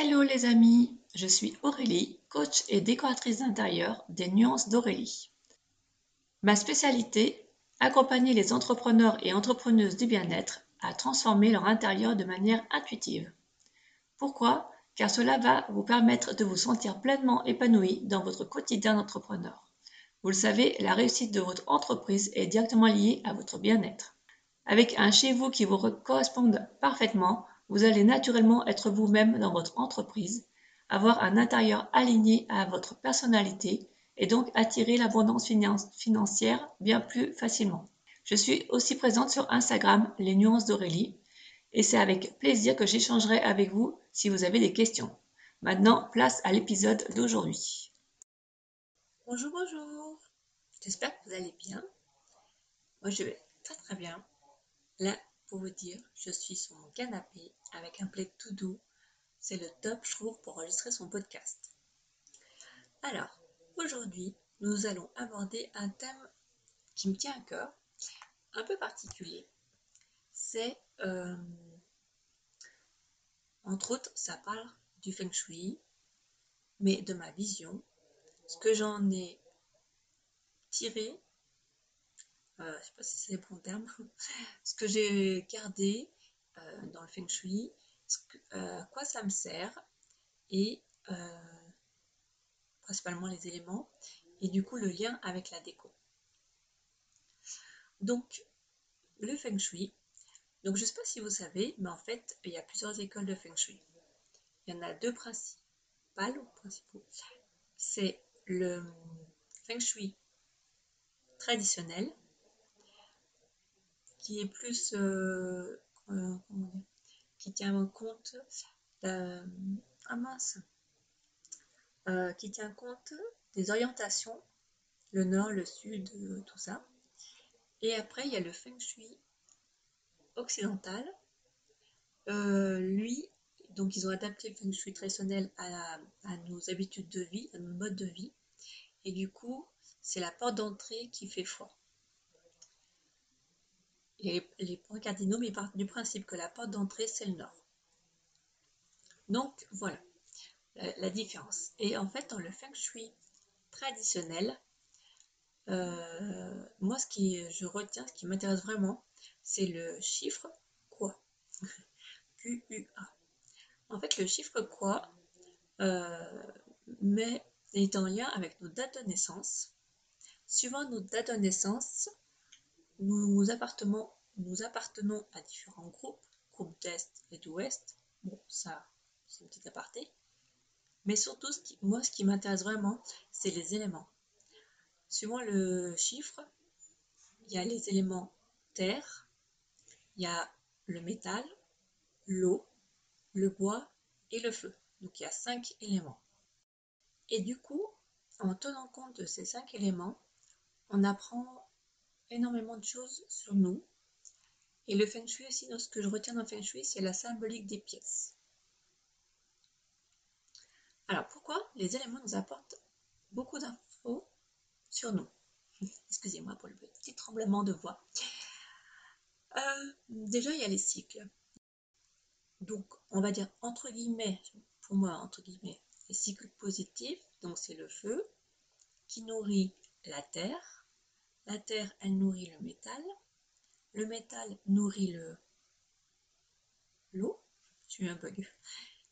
Hello les amis, je suis Aurélie, coach et décoratrice d'intérieur des Nuances d'Aurélie. Ma spécialité, accompagner les entrepreneurs et entrepreneuses du bien-être à transformer leur intérieur de manière intuitive. Pourquoi? Car cela va vous permettre de vous sentir pleinement épanoui dans votre quotidien d'entrepreneur. Vous le savez, la réussite de votre entreprise est directement liée à votre bien-être. Avec un chez vous qui vous corresponde parfaitement, vous allez naturellement être vous-même dans votre entreprise, avoir un intérieur aligné à votre personnalité et donc attirer l'abondance financière bien plus facilement. Je suis aussi présente sur Instagram, les nuances d'Aurélie, et c'est avec plaisir que j'échangerai avec vous si vous avez des questions. Maintenant, place à l'épisode d'aujourd'hui. Bonjour, bonjour. J'espère que vous allez bien. Moi, je vais très très bien. Là, pour vous dire, je suis sur mon canapé avec un plaid tout doux. C'est le top, je pour enregistrer son podcast. Alors, aujourd'hui, nous allons aborder un thème qui me tient à cœur, un peu particulier. C'est, euh, entre autres, ça parle du feng shui, mais de ma vision, ce que j'en ai tiré euh, je ne sais pas si c'est le bon terme, ce que j'ai gardé euh, dans le feng shui, euh, à quoi ça me sert, et principalement les éléments, et du coup le lien avec la déco. Donc, le feng shui, donc je ne sais pas si vous savez, mais en fait, il y a plusieurs écoles de feng shui. Il y en a deux principales, principaux. C'est le feng shui traditionnel, qui est plus euh, euh, qui tient compte euh, ah qui tient compte des orientations, le nord, le sud, tout ça. Et après, il y a le feng shui occidental. lui, donc ils ont adapté le feng shui traditionnel à, à, nos habitudes de vie, à nos modes de vie. Et du coup, c'est la porte d'entrée qui fait foi les, points cardinaux, mais partent du principe que la porte d'entrée, c'est le nord. Donc, voilà la, différence. Et en fait, dans le feng shui traditionnel, euh, moi, ce qui je retiens, ce qui m'intéresse vraiment, c'est le chiffre quoi. Q-U-A. En fait, le chiffre quoi euh, est en lien avec nos dates de naissance. Suivant nos dates de naissance, nous appartenons, nous appartenons à différents groupes, groupes d'Est et d'Ouest. Bon, ça, c'est une petite aparté. Mais surtout, ce qui, moi, ce qui m'intéresse vraiment, c'est les éléments. Suivant le chiffre, il y a les éléments terre, il y a le métal, l'eau, le bois et le feu. Donc il y a cinq éléments. Et du coup, en tenant compte de ces cinq éléments, on apprend énormément de choses sur nous. Et le feng shui aussi, ce que je retiens dans le feng shui, c'est la symbolique des pièces. Alors pourquoi les éléments nous apportent beaucoup d'infos sur nous? Excusez-moi pour le petit tremblement de voix. Euh, déjà, il y a les cycles. Donc, on va dire entre guillemets, pour moi, entre guillemets, les cycles positifs. Donc, c'est le feu qui nourrit la terre la terre, elle nourrit le métal. Le métal nourrit le l'eau. Suis un bug.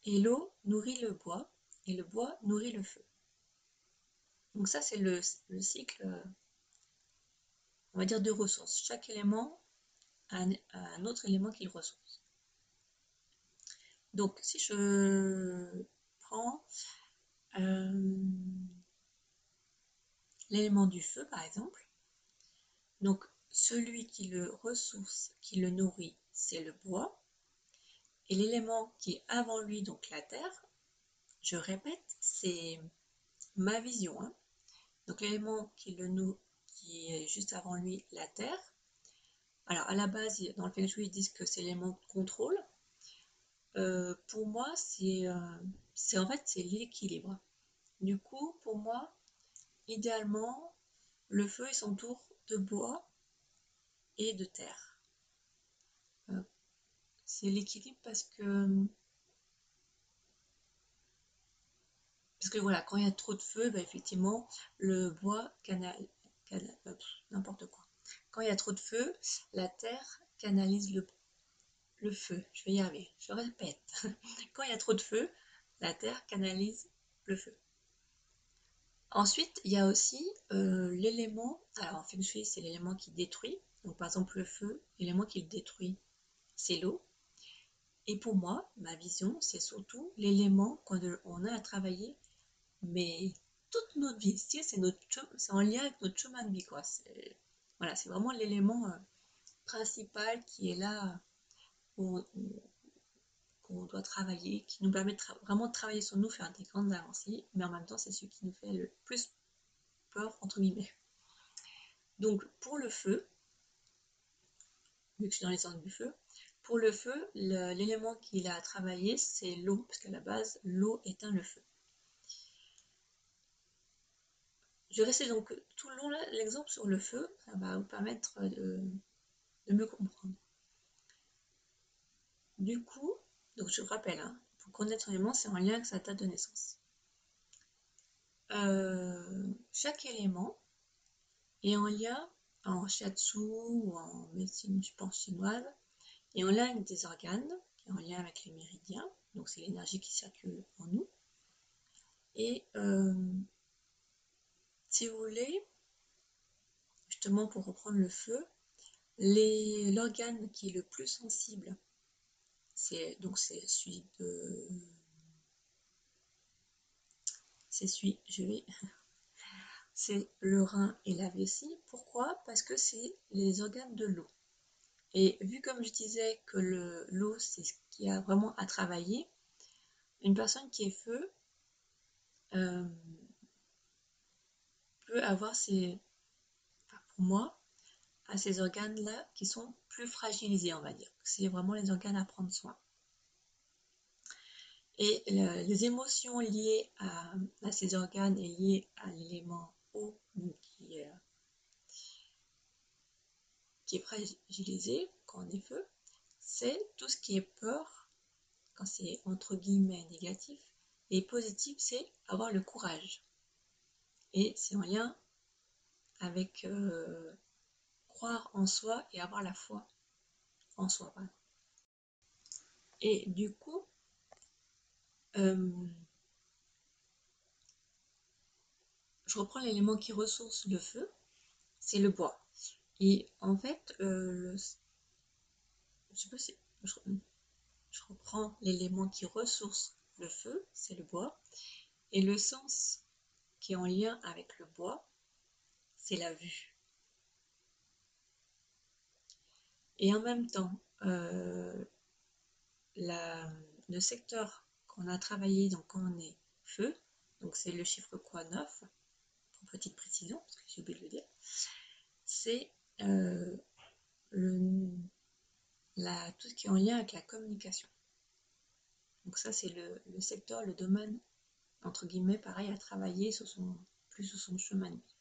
Et l'eau nourrit le bois. Et le bois nourrit le feu. Donc ça, c'est le, cycle, on va dire, de ressources. Chaque élément a un, autre élément qu'il ressource. Donc, si je prends euh, l'élément du feu, par exemple, donc, celui qui le ressource, qui le nourrit, c'est le bois. Et l'élément qui est avant lui, donc la terre, je répète, c'est ma vision. Hein. Donc, l'élément qui le nourrit, est juste avant lui, la terre. Alors, à la base, dans le Feng Shui, ils disent que c'est l'élément de contrôle. Euh, pour moi, euh, c'est en fait c'est l'équilibre. Du coup, pour moi, idéalement, le feu est son tour de bois et de terre. Euh, c'est l'équilibre parce que Parce que voilà, quand il y a trop de feu, bah, effectivement, le bois canal, n'importe quoi. Quand il y a trop de feu, la terre canalise le, le feu. Je vais y arriver, je répète. Quand il y a trop de feu, la terre canalise le feu. Ensuite, il y a aussi euh, l'élément, alors en Feng Shui, c'est l'élément qui détruit. Donc par exemple le feu, l'élément qui le détruit, c'est l'eau. Et pour moi, ma vision, c'est surtout l'élément qu'on a à travailler, mais toute notre vie. C'est en lien avec notre chemin de vie, quoi. Voilà, c'est vraiment l'élément euh, principal qui est là qu'on doit travailler, qui nous permet vraiment de travailler sur nous, faire des grandes avancées, mais en même temps, c'est celui qui nous fait le plus peur, entre guillemets. Donc, pour le feu, vu que je suis dans les sens du feu, pour le feu, l'élément qu'il a à travailler, c'est l'eau, parce qu'à la base, l'eau éteint le feu. Je vais rester donc tout le long l'exemple sur le feu, ça va vous permettre de, me comprendre. Du coup, donc je vous rappelle, hein, pour connaître l'élément, c'est en lien avec sa date de naissance. Euh, chaque élément est en lien en shiatsu ou en médecine, je pense, chinoise, et en lien avec des organes, qui est en lien avec les méridiens, donc c'est l'énergie qui circule en nous. Et euh, si vous voulez, justement pour reprendre le feu, l'organe qui est le plus sensible, c'est donc c'est celui de c'est celui, je vais c'est le rein et la vessie. Pourquoi? Parce que c'est les organes de l'eau. Et vu comme je disais que l'eau, c'est ce qui a vraiment à travailler, une personne qui est feu euh, peut avoir ces, pour moi, à ces organes-là qui sont plus fragilisés, on va dire. C'est vraiment les organes à prendre soin. Et les émotions liées à, ces organes et liées à l'élément eau, qui est qui est fragilisé quand on est feu, c'est tout ce qui est peur, quand c'est entre guillemets négatif, et positif, c'est avoir le courage. Et c'est en lien avec euh, croire en soi et avoir la foi en soi. Et du coup, euh, je reprends l'élément qui ressource le feu, c'est le bois. Et en fait, euh, je reprends l'élément qui ressource le feu, c'est le bois, et le sens qui est en lien avec le bois, c'est la vue. Et en même temps, euh, le secteur qu'on a travaillé, donc quand on est feu, donc c'est le chiffre quoi 9, pour petite précision, parce que j'ai oublié de le dire, c'est euh, tout ce qui est en lien avec la communication. Donc ça, c'est le, secteur, le domaine, entre guillemets, pareil, à travailler sur son, plus sur son chemin de vie.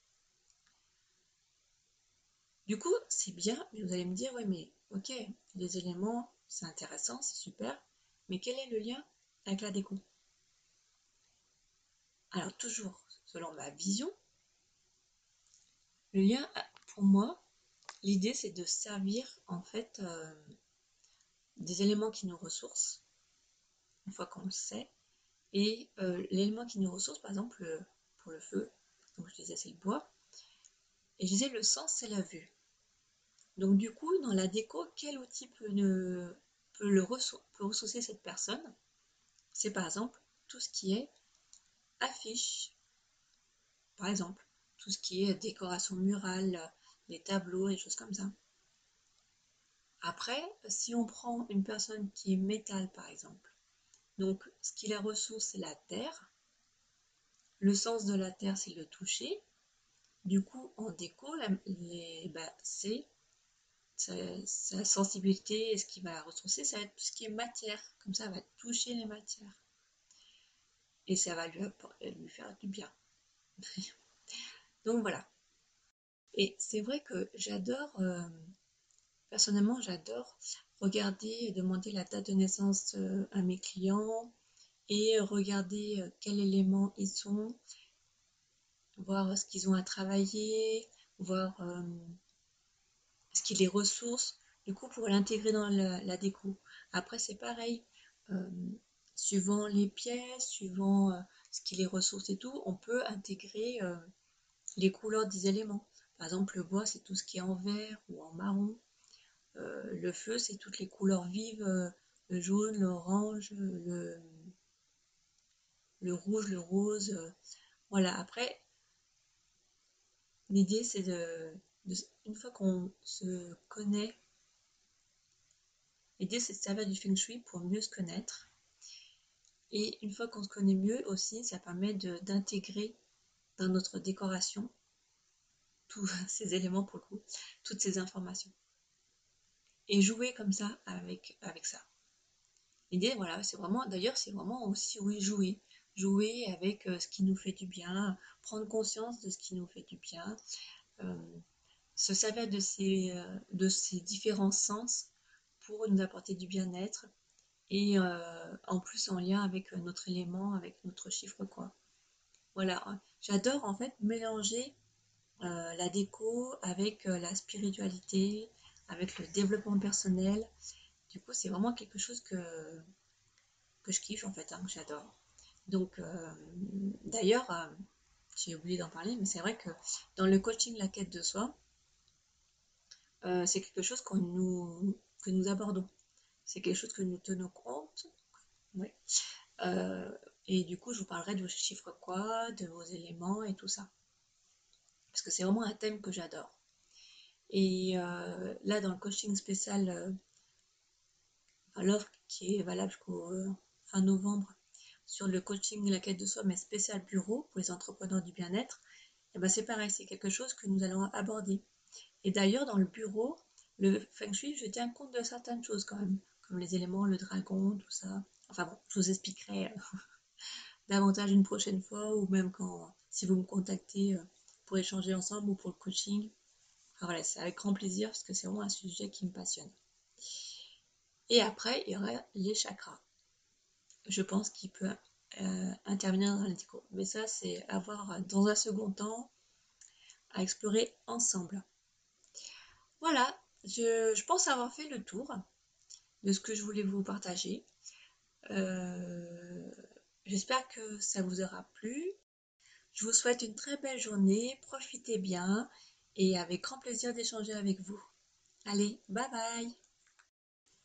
Du coup, c'est bien, mais vous allez me dire, ouais, mais ok, les éléments, c'est intéressant, c'est super, mais quel est le lien avec la déco? Alors, toujours selon ma vision, le lien, pour moi, L'idée, c'est de servir en fait euh, des éléments qui nous ressourcent, une fois qu'on le sait. Et euh, l'élément qui nous ressource, par exemple, euh, pour le feu, donc je disais c'est le bois, et je disais le sens, c'est la vue. Donc du coup, dans la déco, quel outil peut, le ressourcer cette personne? C'est par exemple tout ce qui est affiche, par exemple, tout ce qui est décoration murale, les tableaux, des choses comme ça. Après, si on prend une personne qui est métal, par exemple, donc ce qui la ressource, c'est la terre. Le sens de la terre, c'est le toucher. Du coup, en déco, bah, c'est sa, sensibilité et ce qui va ressourcer, ça va être tout ce qui est matière. Comme ça, elle va toucher les matières. Et ça va lui, faire du bien. Donc voilà. Et c'est vrai que j'adore, euh, personnellement, j'adore regarder et demander la date de naissance euh, à mes clients et regarder euh, quels éléments ils sont, voir ce qu'ils ont à travailler, voir ce qui les ressources, du coup pour l'intégrer dans la, déco. Après c'est pareil, euh, suivant les pièces, suivant ce qui les ressource et tout, on peut intégrer les couleurs des éléments. Par exemple le bois c'est tout ce qui est en vert ou en marron, le feu c'est toutes les couleurs vives, le jaune, l'orange, le, le rouge, le rose. Euh, voilà, après, l'idée c'est de, une fois qu'on se connaît, l'idée c'est de servir du feng shui pour mieux se connaître. Et une fois qu'on se connaît mieux aussi, ça permet d'intégrer dans notre décoration tous ces éléments pour le coup, toutes ces informations. Et jouer comme ça avec, avec ça. L'idée, voilà, c'est vraiment, d'ailleurs, c'est vraiment aussi, jouer jouer avec euh, ce qui nous fait du bien, prendre conscience de ce qui nous fait du bien, euh, se servir de ces, euh, de ces différents sens pour nous apporter du bien-être et en plus en lien avec notre élément, avec notre chiffre quoi. Voilà, j'adore en fait mélanger la déco avec la spiritualité, avec le développement personnel. Du coup, c'est vraiment quelque chose que, que je kiffe en fait, hein, que j'adore. Donc, euh, d'ailleurs, euh, j'ai oublié d'en parler, mais c'est vrai que dans le coaching La quête de soi, euh, c'est quelque chose qu'on nous, que nous abordons. C'est quelque chose que nous tenons compte. et du coup, je vous parlerai de vos chiffres quoi, de vos éléments et tout ça. Parce que c'est vraiment un thème que j'adore. Et là, dans le coaching spécial, l'offre qui est valable jusqu'au fin novembre, sur le coaching la quête de soi, mais spécial bureau pour les entrepreneurs du bien-être, eh ben c'est pareil, c'est quelque chose que nous allons aborder. Et d'ailleurs, dans le bureau, le feng shui, je tiens compte de certaines choses quand même, comme les éléments, le dragon, tout ça. Enfin bon, je vous expliquerai euh, davantage une prochaine fois, ou même quand, si vous me contactez euh, pour échanger ensemble ou pour le coaching. Enfin voilà, c'est avec grand plaisir parce que c'est vraiment un sujet qui me passionne. Et après, il y aura les chakras je pense qu'il peut euh, intervenir dans déco. Mais ça, c'est à voir dans un second temps, à explorer ensemble. Voilà, je, pense avoir fait le tour de ce que je voulais vous partager. Euh, j'espère que ça vous aura plu. Je vous souhaite une très belle journée, profitez bien et avec grand plaisir d'échanger avec vous. Allez, bye bye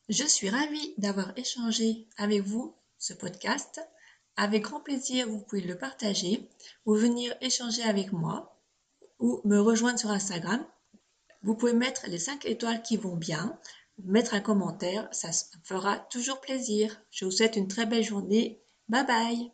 Je suis ravie d'avoir échangé avec vous ce podcast. Avec grand plaisir, vous pouvez le partager ou venir échanger avec moi ou me rejoindre sur Instagram. Vous pouvez mettre les 5 étoiles qui vont bien, mettre un commentaire, ça fera toujours plaisir. Je vous souhaite une très belle journée. Bye bye